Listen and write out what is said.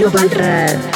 Global Radio.